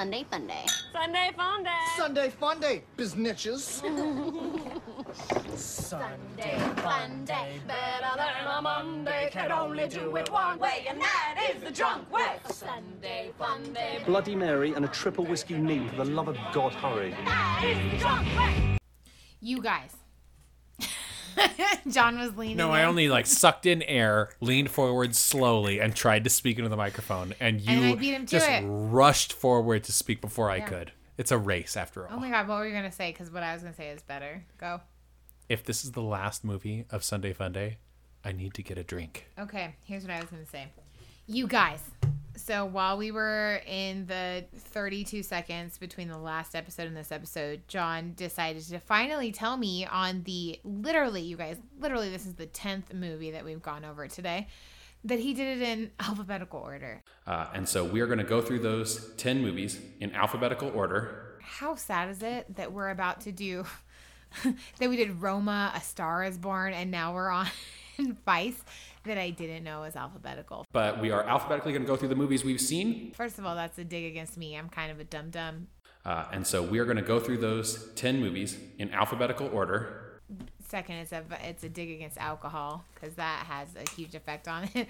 Sunday fun day. Sunday fun day. Sunday fun day, biznitches. Sunday fun day. Better than a Monday. Can only do it one way, and that is the drunk way. Sunday fun day. Bloody Mary and a triple whiskey neat. For the love of God, hurry. That is the drunk way. You guys. John was leaning. No, I only like sucked in air, leaned forward slowly, and tried to speak into the microphone. And you And just it. rushed forward to speak before I could. It's a race after oh all. Oh my god, what were you gonna say? Because what I was gonna say is better. Go. if this is the last movie of Sunday Fun Day, I need to get a drink. Okay, here's what I was gonna say. You guys. So while we were in the 32 seconds between the last episode and this episode, John decided to finally tell me on the literally, you guys, literally, this is the 10th movie that we've gone over today, that he did it in alphabetical order. Uh, and so we are going to go through those 10 movies in alphabetical order. How sad is it that we're about to do that we did Roma, A Star is Born, and now we're on Vice that I didn't know was alphabetical. But we are alphabetically going to go through the movies we've seen. First of all, that's a dig against me. I'm kind of a dum dum. Uh, and so we are going to go through those 10 movies in alphabetical order. Second, it's a it's a dig against alcohol because that has a huge effect on it.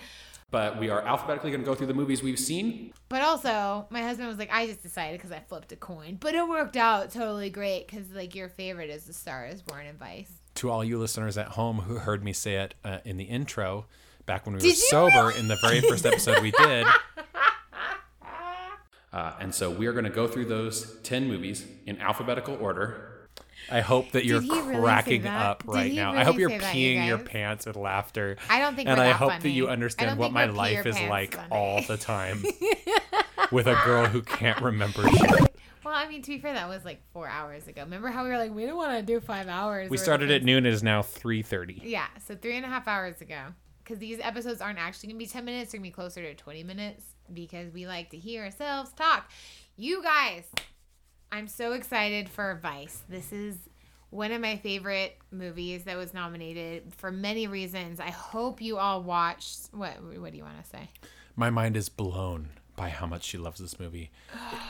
But we are alphabetically going to go through the movies we've seen. But also, my husband was like, I just decided because I flipped a coin, but it worked out totally great because like your favorite is The Star is Born in Vice. To all you listeners at home who heard me say it uh, in the intro, back when we were Did you sober really? in the very first episode we did. Uh, and so we are going to go through those 10 movies in alphabetical order. I hope that you're really cracking up Did right now. I hope you're that, you peeing your pants with laughter. I don't think And we're I that hope funny. that you understand what my life is like funny. all the time with a girl who can't remember shit. Well, I mean, to be fair, that was like four hours ago. Remember how we were like, we don't want to do five hours. We started at noon. It is now 3.30. Yeah, so three and a half hours ago. Because these episodes aren't actually going to be 10 minutes, they're going to be closer to 20 minutes because we like to hear ourselves talk. You guys, I'm so excited for Vice. This is one of my favorite movies that was nominated for many reasons. I hope you all watched. What, what do you want to say? My mind is blown by how much she loves this movie.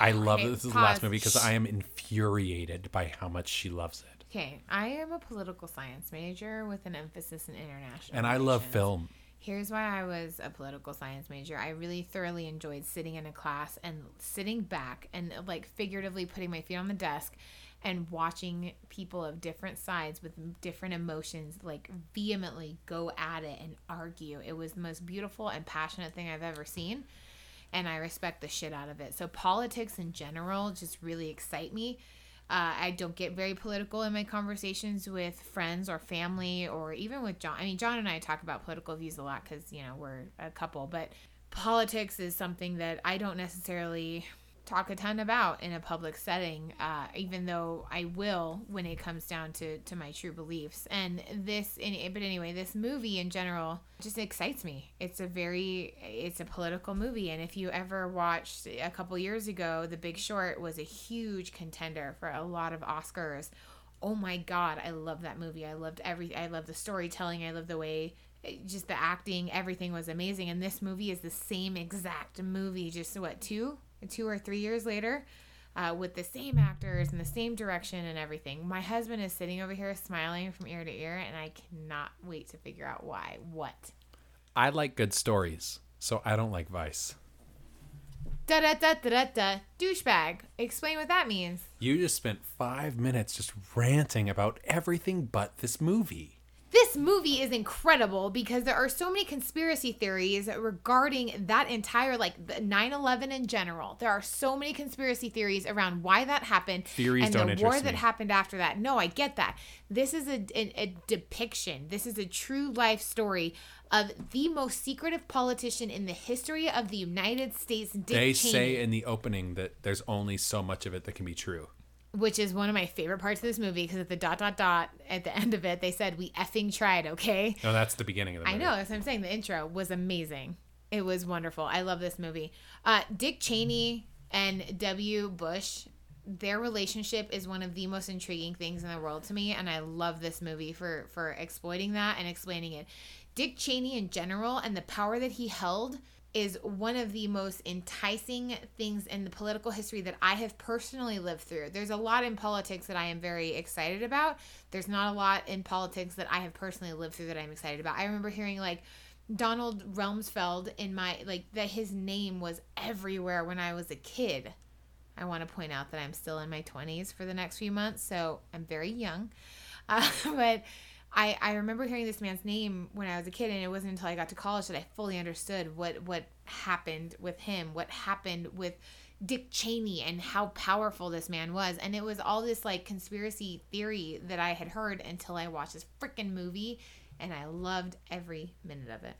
I love Okay, that this is the last movie because I am infuriated by how much she loves it. Okay, I am a political science major with an emphasis in international. And I love film. Here's why I was a political science major. I really thoroughly enjoyed sitting in a class and sitting back and like figuratively putting my feet on the desk and watching people of different sides with different emotions like vehemently go at it and argue. It was the most beautiful and passionate thing I've ever seen. And I respect the shit out of it. So, politics in general just really excite me. Uh, I don't get very political in my conversations with friends or family or even with John. I mean, John and I talk about political views a lot because, you know, we're a couple, but politics is something that I don't necessarily talk a ton about in a public setting, uh, even though I will when it comes down to, to my true beliefs. And this, but anyway, this movie in general just excites me. It's a very, it's a political movie. And if you ever watched a couple years ago, The Big Short was a huge contender for a lot of Oscars. Oh my God, I love that movie. I loved every, I love the storytelling. I love the way just the acting, everything was amazing. And this movie is the same exact movie, just what, two? Two or three years later, uh, with the same actors and the same direction and everything. My husband is sitting over here smiling from ear to ear, and I cannot wait to figure out why. What? I like good stories, so I don't like Vice. Da da da da da da. Douchebag. Explain what that means. You just spent five minutes just ranting about everything but this movie. This movie is incredible because there are so many conspiracy theories regarding that entire, like the 9 11 in general. There are so many conspiracy theories around why that happened Theories and don't the war interest that happened after that. No, I get that. This is a, a, a depiction, this is a true life story of the most secretive politician in the history of the United States, Dick they Cheney. say in the opening that there's only so much of it that can be true. Which is one of my favorite parts of this movie because at the dot dot dot at the end of it they said we effing tried okay? No, that's the beginning of the movie. i know that's what i'm saying. The intro was amazing. It was wonderful. I love this movie. Uh, dick cheney and w. Bush their relationship is one of the most intriguing things in the world to me and i love this movie for for exploiting that and explaining it. Dick cheney in general and the power that he held is one of the most enticing things in the political history that I have personally lived through. There's a lot in politics that I am very excited about. There's not a lot in politics that I have personally lived through that I'm excited about. I remember hearing like Donald Rumsfeld in my like that his name was everywhere when I was a kid. I want to point out that I'm still in my 20s for the next few months, so I'm very young. Uh, but I, I remember hearing this man's name when I was a kid, and it wasn't until I got to college that I fully understood what what happened with him, what happened with Dick Cheney, and how powerful this man was. And it was all this like conspiracy theory that I had heard until I watched this freaking movie, and I loved every minute of it.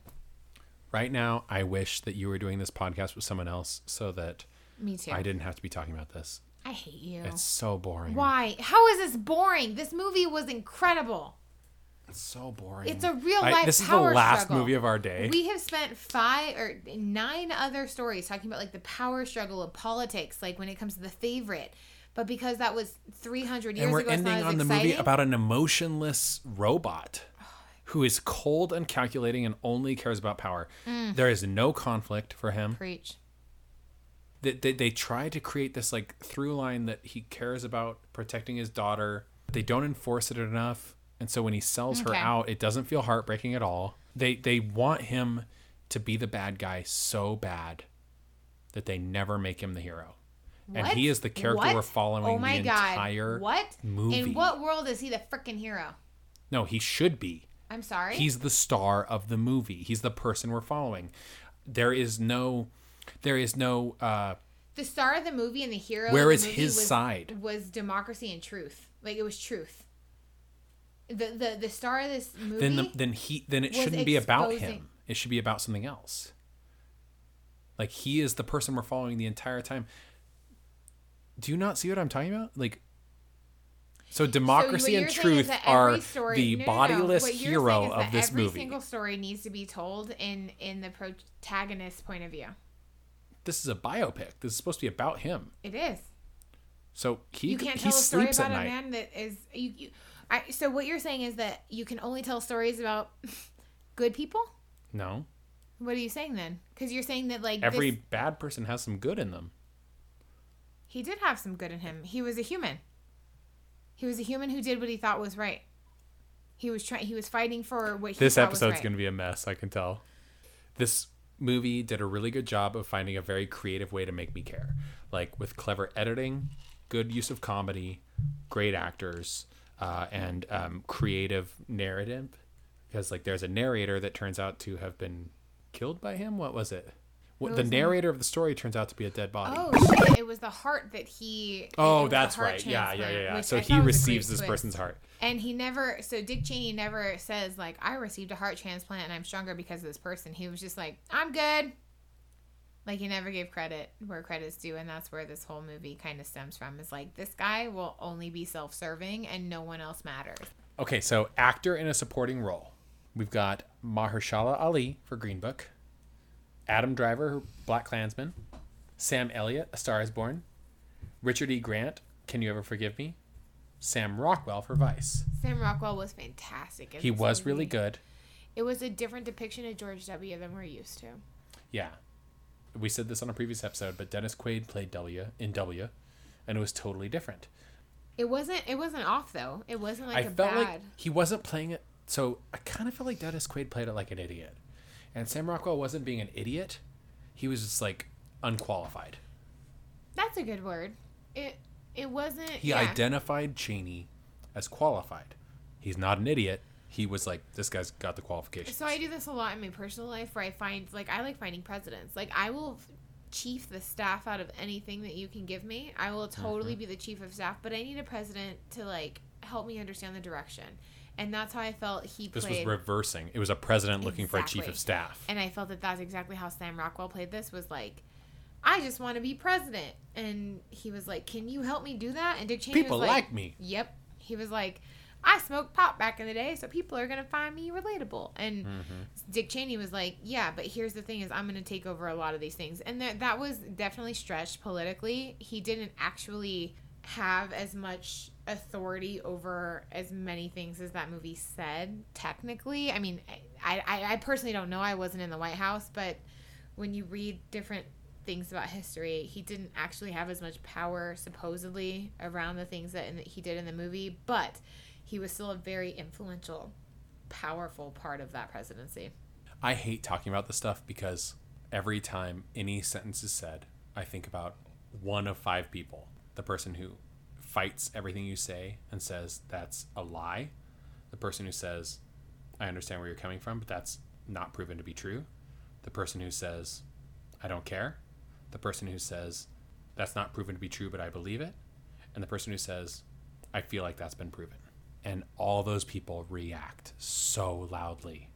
Right now, I wish that you were doing this podcast with someone else so that Me too. I didn't have to be talking about this. I hate you. It's so boring. Why? How is this boring? This movie was incredible. It's so boring. It's a real life. I- This is the last struggle. movie of our day. We have spent five or nine other stories talking about like the power struggle of politics, like when it comes to the favorite. But because that was 300 years and we're ago, ending on the exciting. movie about an emotionless robot who is cold and calculating and only cares about power. Mm. There is no conflict for him. Preach. They, they, they try to create this like through line that he cares about protecting his daughter. They don't enforce it enough, and so when he sells her out, it doesn't feel heartbreaking at all. They they want him to be the bad guy so bad that they never make him the hero. And he What? is the character What? we're following Oh my the god! entire what? movie. In what world is he the freaking hero? No, he should be. I'm sorry. He's the star of the movie. He's the person we're following. There is no there is no uh the star of the movie and the hero. Where is his was, side? Was democracy and truth. Like it was truth. The the the star of this movie. then the, then he then it shouldn't be about him. It should be about something else. Like he is the person we're following the entire time. Do you not see what I'm talking about? Like so democracy what and you're saying is truth are story- the no, no, no. bodiless What hero of this every movie. Every single story needs to be told in in the protagonist's point of view. This is a biopic. This is supposed to be about him. It is. So he You can't he tell a story sleeps about at a night. man that is you. you I, so what you're saying is that you can only tell stories about good people. No. What are you saying then? Because you're saying that like Every this, bad person has some good in them. he did have some good in him. He was a human. He was a human who did what he thought was right. He was trying. He was fighting for what he This thought was episode's right. going to be a mess, I can tell. This movie did a really good job of finding a very creative way to make me care. Like with clever editing, good use of comedy, great actors, uh, and um, creative narrative. Because like there's a narrator that turns out to have been killed by him. What was it? What, the it? narrator of the story turns out to be a dead body. Oh shit! It was the heart that he. Oh, that's right. Yeah, yeah, yeah, yeah. So I he thought was a receives this twist. person's heart. And he never. So Dick Cheney never says like, "I received a heart transplant and I'm stronger because of this person." He was just like, "I'm good." Like he never gave credit where credit's due, and that's where this whole movie kind of stems from. Is like this guy will only be self-serving, and no one else matters. Okay, so actor in a supporting role. We've got Mahershala Ali for Green Book, Adam Driver, Black Klansman, Sam Elliott, A Star Is Born, Richard E. Grant, Can You Ever Forgive Me, Sam Rockwell for Vice. Sam Rockwell was fantastic. He was really good. It was a different depiction of George W. than we're used to. Yeah. We said this on a previous episode, but Dennis Quaid played W in W, and it was totally different. It wasn't. It wasn't off though. It wasn't like I a felt bad. like he wasn't playing it. So I kind of felt like Dennis Quaid played it like an idiot, and Sam Rockwell wasn't being an idiot. He was just like unqualified. That's a good word. It. It wasn't. He yeah. identified Cheney as qualified. He's not an idiot. He was like, this guy's got the qualifications. So I do this a lot in my personal life where I find like I like finding presidents. Like I will chief the staff out of anything that you can give me. I will Mm-hmm. totally be the chief of staff, but I need a president to like help me understand the direction. And that's how I felt he this played. was reversing. It was a president looking for a chief of staff. and I felt that that's exactly how Sam Rockwell played this was like I just want to be president. And he was like, "Can you help me do that?" And Dick Cheney People was like, like me. Yep. He was like, I smoked pot back in the day, so people are gonna find me relatable. And Mm-hmm. Dick Cheney was like, Yeah, but here's the thing: is I'm gonna take over a lot of these things, and that that was definitely stretched politically. He didn't actually have as much authority over as many things as that movie said. Technically, I mean, I I, I personally don't know. I wasn't in the White House, but when you read different things about history, he didn't actually have as much power supposedly around the things that the, he did in the movie, but he was still a very influential, powerful part of that presidency. I hate talking about this stuff because every time any sentence is said, I think about one of five people. The person who fights everything you say and says that's a lie. The person who says, I understand where you're coming from, but that's not proven to be true. The person who says, I don't care. The person who says, that's not proven to be true, but I believe it. And the person who says, I feel like that's been proven. And all those people react so loudly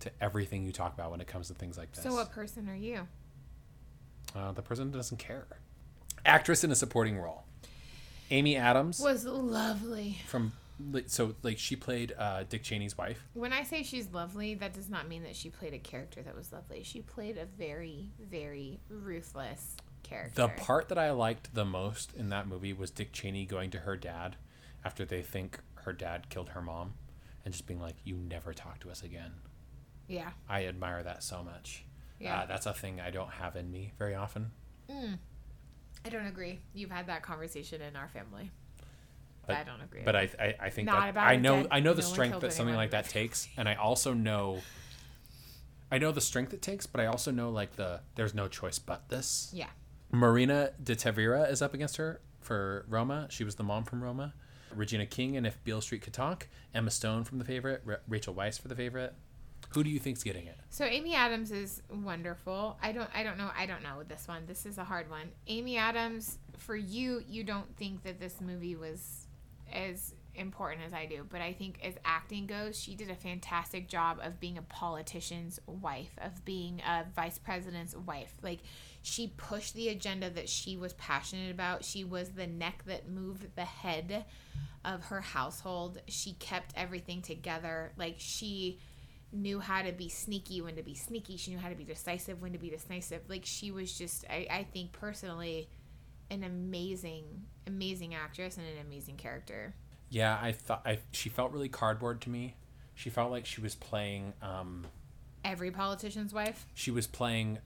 to everything you talk about when it comes to things like this. So, what person are you? Uh, the person doesn't care. Actress in a supporting role. Amy Adams Was lovely. from so like she played uh, Dick Cheney's wife. When I say she's lovely, that does not mean that she played a character that was lovely. She played a very, very ruthless character. The part that I liked the most in that movie was Dick Cheney going to her dad after they think her dad killed her mom and just being like, "You never talk to us again." yeah. I admire that so much. Yeah. Uh, that's a thing I don't have in me very often. I don't agree. You've had that conversation in our family. But- I don't agree. But I, I, I think Not that about I know I know the no strength that something anyone. like that takes, and I also know I know the strength it takes, but I also know like the there's no choice but this. yeah. Marina de Tavira is up against her for Roma. She was the mom from Roma. Regina King and If Beale Street Could Talk. Emma Stone from The Favorite. Ra- Rachel Weisz for The Favorite. Who do you think's getting it? So Amy Adams is wonderful. I don't I don't know I don't know this one. This is a hard one. Amy Adams, for you, you don't think that this movie was as important as I do, but I think as acting goes, she did a fantastic job of being a politician's wife, of being a vice president's wife. Like she pushed the agenda that she was passionate about. She was the neck that moved the head of her household. She kept everything together. Like she knew how to be sneaky when to be sneaky. She knew how to be decisive when to be decisive. Like she was just, I, I think personally, an amazing, amazing actress and an amazing character. Yeah, I thought I she felt really cardboard to me. She felt like she was playing um Every politician's wife. she was playing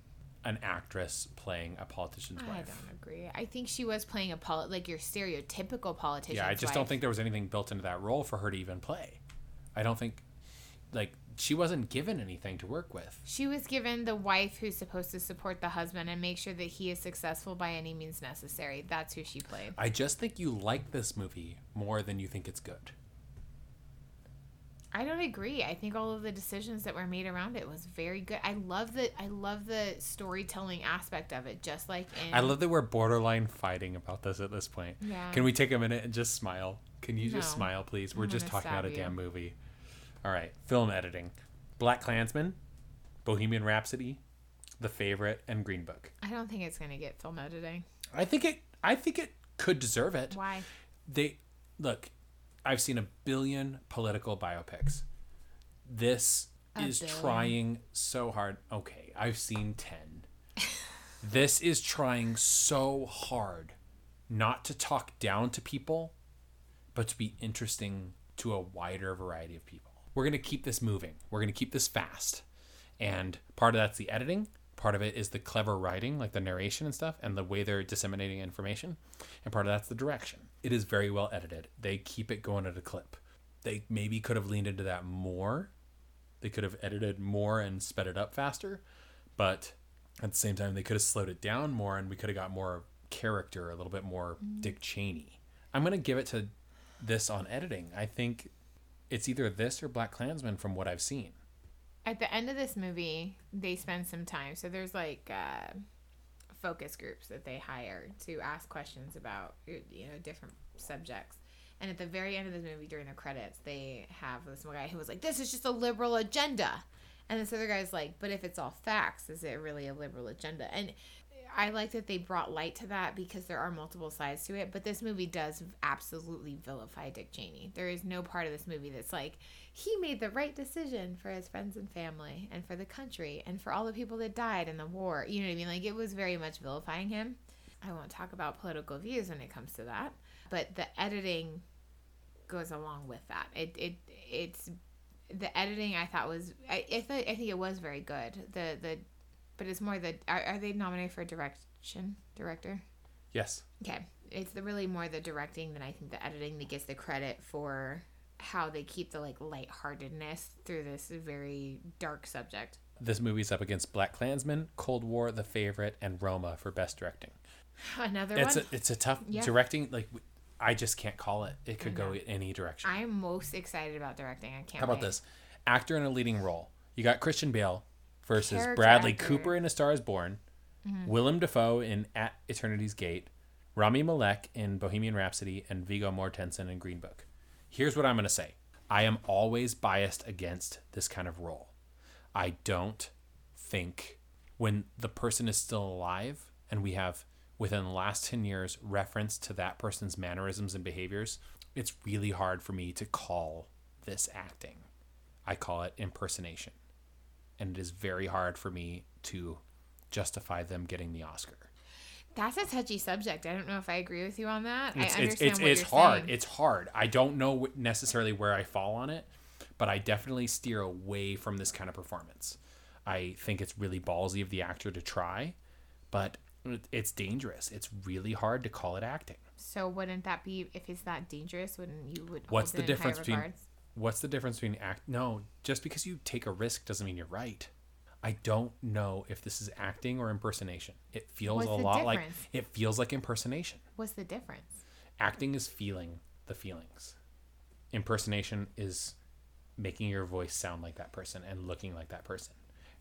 an actress playing a politician's I wife. I don't agree. I think she was playing a poli- like your stereotypical politician. Yeah, I just don't think there was anything built into that role for her to even play. I don't think like she wasn't given anything to work with. she was given the wife who's supposed to support the husband and make sure that he is successful by any means necessary. That's who she played. I just think you like this movie more than you think it's good. I don't agree. I think all of the decisions that were made around it was very good. I love the I love the storytelling aspect of it, just like in I love that we're borderline fighting about this at this point. Yeah. Can we take a minute and just smile? Can you just smile, please? We're I'm just talking about a you. damn movie. All right, film editing. Black Klansman, Bohemian Rhapsody, The Favorite, and Green Book. I don't think it's gonna get film editing. I think it. I think it could deserve it. Why? They look. I've seen a billion political biopics. This A is billion? trying so hard. Okay, I've seen 10. this is trying so hard not to talk down to people, but to be interesting to a wider variety of people. We're going to keep this moving. We're going to keep this fast. And part of that's the editing, part of it is the clever writing, like the narration and stuff, and the way they're disseminating information. And part of that's the direction. It is very well edited. They keep it going at a clip. They maybe could have leaned into that more. They could have edited more and sped it up faster. But at the same time, they could have slowed it down more and we could have got more character, a little bit more mm. Dick Cheney. I'm going to give it to this on editing. I think it's either this or Black Klansman from what I've seen. At the end of this movie, they spend some time. So there's like uh, focus groups that they hire to ask questions about you know different subjects. And at the very end of this movie, during the credits, they have this one guy who was like, "This is just a liberal agenda," and this other guy's like, "But if it's all facts, is it really a liberal agenda?" And I like that they brought light to that because there are multiple sides to it. But this movie does absolutely vilify Dick Cheney. There is no part of this movie that's like he made the right decision for his friends and family and for the country and for all the people that died in the war. You know what I mean? Like it was very much vilifying him. I won't talk about political views when it comes to that, but the editing goes along with that. It it it's the editing I thought was I I, I think it was very good. The the but it's more the are, are they nominated for direction director? Yes. Okay, it's the really more the directing than I think the editing that gets the credit for how they keep the like lightheartedness through this very dark subject. This movie's up against Black Klansman, Cold War, The Favorite, and Roma for best directing. Another It's a it's a tough Yeah. directing. Like I just can't call it. It could go any direction. I'm most excited about directing. I can't. How about wait. this? Actor in a leading role. You got Christian Bale versus Character Bradley actor. Cooper in A Star Is Born, mm-hmm. Willem Dafoe in At Eternity's Gate, Rami Malek in Bohemian Rhapsody, and Viggo Mortensen in Green Book. Here's what I'm going to say. I am always biased against this kind of role. I don't think when the person is still alive and we have within the last 10 years reference to that person's mannerisms and behaviors, it's really hard for me to call this acting. I call it impersonation. And it is very hard for me to justify them getting the Oscar. That's a touchy subject. I don't know if I agree with you on that. It's I understand it's, what it's you're hard. saying. It's hard. I don't know necessarily where I fall on it, but I definitely steer away from this kind of performance. I think it's really ballsy of the actor to try, but it's dangerous. It's really hard to call it acting. So wouldn't that be if it's that dangerous? Wouldn't you would? What's the it in higher difference between regards? What's the difference between act no, just because you take a risk doesn't mean you're right. I don't know if this is acting or impersonation. It feels What's a lot like it feels like impersonation. What's the difference? Acting is feeling the feelings. Impersonation is making your voice sound like that person and looking like that person.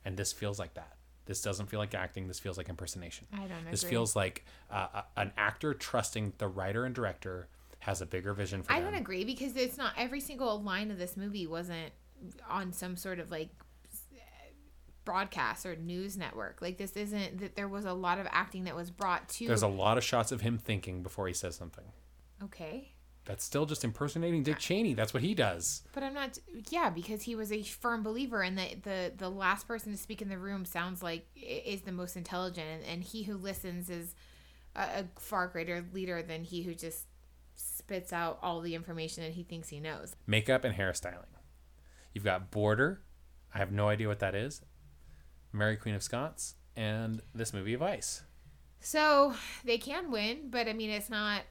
And this feels like that. This doesn't feel like acting. This feels like impersonation. I don't know. This agree. feels like uh, a- an actor trusting the writer and director has a bigger vision for I them. don't agree because it's not every single line of this movie wasn't on some sort of like uh, broadcast or news network. Like this isn't that there was a lot of acting that was brought to. There's a lot of shots of him thinking before he says something. okay. That's still just impersonating Dick Cheney. That's what he does. But I'm not. Yeah, because he was a firm believer, and the the the last person to speak in the room sounds like is the most intelligent, and, and he who listens is a, a far greater leader than he who just spits out all the information that he thinks he knows. Makeup and hairstyling. You've got Border. I have no idea what that is. Mary Queen of Scots and this movie Vice. So they can win, but I mean, it's not.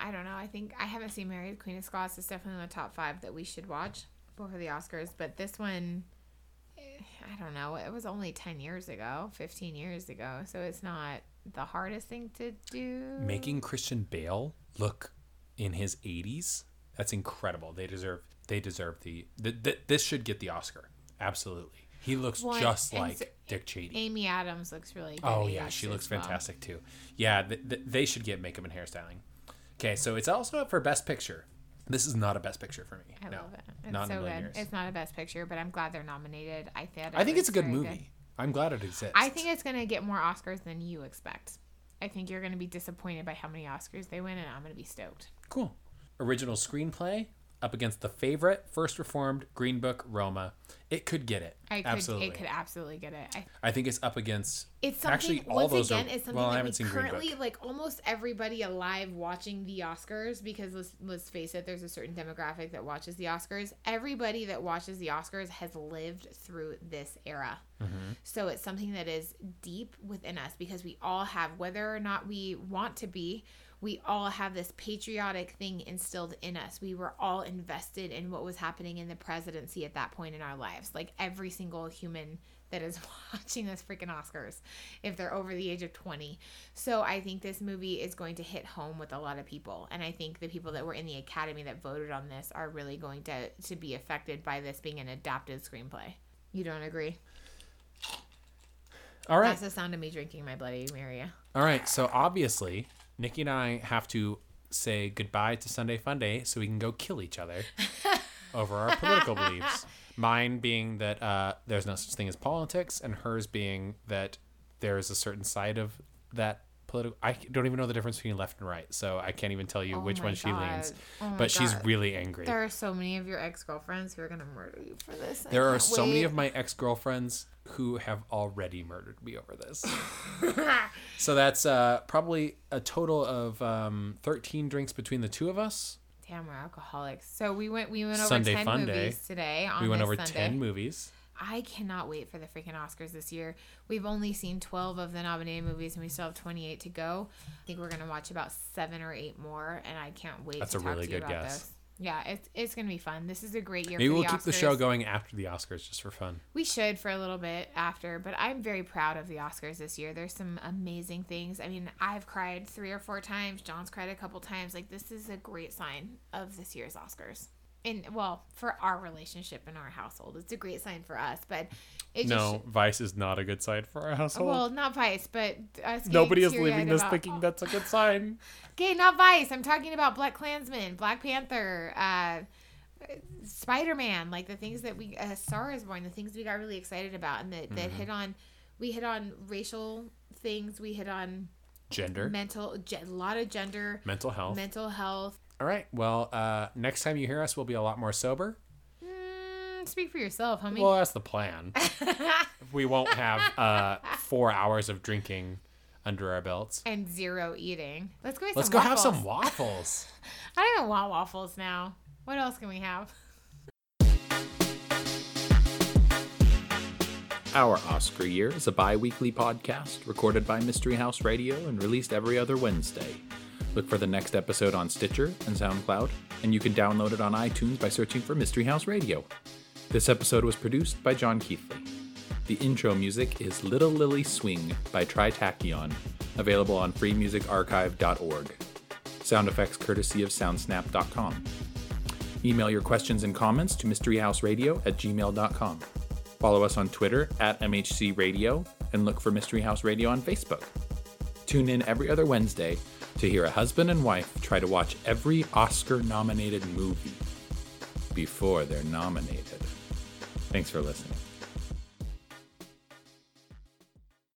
I don't know. I think I haven't seen Mary Queen of Scots. It's definitely in the top five that we should watch before the Oscars. But this one, eh, I don't know. It was only ten years ago, fifteen years ago, so it's not the hardest thing to do. Making Christian Bale look in his 80s. That's incredible. They deserve they deserve the, the, the this should get the Oscar. Absolutely. He looks Well, just like so- Dick Cheney. Amy Adams looks really oh, good. Oh yeah, she looks well. fantastic too. Yeah, th- th- they should get makeup and hairstyling. Okay, so it's also up for best picture. This is not a best picture for me. I no, love it. It's not in so a good. years. It's not a best picture, but I'm glad they're nominated. I think. I think it's a good movie. I'm glad it exists. I think it's gonna get more Oscars than you expect. I think you're gonna be disappointed by how many Oscars they win, and I'm gonna be stoked. Cool. Original screenplay up against the favorite, First Reformed, Green Book, Roma. It could get it. I could, absolutely. it could absolutely get it. I, I think it's up against. it's something. Actually, all once those again, are. it's something well, I that haven't we currently Book. like almost everybody alive watching the Oscars because let's let's face it, there's a certain demographic that watches the Oscars. Everybody that watches the Oscars has lived through this era, Mm-hmm. so it's something that is deep within us because we all have, whether or not we want to be. We all have this patriotic thing instilled in us. We were all invested in what was happening in the presidency at that point in our lives. Like every single human that is watching this freaking Oscars if they're over the age of 20. So I think this movie is going to hit home with a lot of people. And I think the people that were in the academy that voted on this are really going to, to be affected by this being an adapted screenplay. You don't agree? All right. That's the sound of me drinking my Bloody Mary. All right. So obviously, Nikki and I have to say goodbye to Sunday Fun Day so we can go kill each other over our political beliefs. Mine being that uh, there's no such thing as politics, and hers being that there is a certain side of that political. I don't even know the difference between left and right, so I can't even tell you Oh which one she God. leans. Oh but she's really angry. There are so many of your ex girlfriends who are going to murder you for this. I There are so many of my ex girlfriends who have already murdered me over this. so that's uh, probably a total of um, 13 drinks between the two of us. Damn, we're alcoholics. So we went. We went over Sunday ten movies day. today. On we went over Sunday. 10 movies. I cannot wait for the freaking Oscars this year. We've only seen 12 of the nominated movies and we still have 28 to go. I think we're going to watch about seven or eight more, and I can't wait That's to a talk really to you good about guess. those. Yeah, it's, it's going to be fun. This is a great year Maybe for we'll the keep the Oscars. show going after the Oscars just for fun. We should for a little bit after, but I'm very proud of the Oscars this year. There's some amazing things. I mean, I've cried three or four times. John's cried a couple times. Like this is a great sign of this year's Oscars. And well, for our relationship in our household, it's a great sign for us. But it No, just Vice is not a good sign for our household. well, not Vice, but us Nobody is leaving this about- thinking that's a good sign. Okay, not Vice. I'm talking about Black Klansman, Black Panther, uh, Spider Man, like the things that we, uh, Star is Born, the things we got really excited about, and that, that Mm-hmm. hit on, we hit on racial things, we hit on Gender, mental, a lot of gender, mental health. mental health. All right. Well, uh, next time you hear us, we'll be a lot more sober. Mm, speak for yourself, homie. Well, that's the plan. we won't have uh, four hours of drinking under our belts. and zero eating. Let's go. Get Let's some go have some waffles. I don't even want waffles now. What else can we have? Our Oscar Year is a bi weekly podcast recorded by Mystery House Radio and released every other Wednesday. Look for the next episode on Stitcher and SoundCloud, and you can download it on iTunes by searching for Mystery House Radio. This episode was produced by John Keithley. The intro music is Little Lily Swing by Tri-Tachyon, available on freemusicarchive.org. Sound effects courtesy of soundsnap.com. Email your questions and comments to mysteryhouseradio at gmail.com. Follow us on Twitter at MHC Radio and look for Mystery House Radio on Facebook. Tune in every other Wednesday to hear a husband and wife try to watch every Oscar nominated movie before they're nominated. Thanks for listening.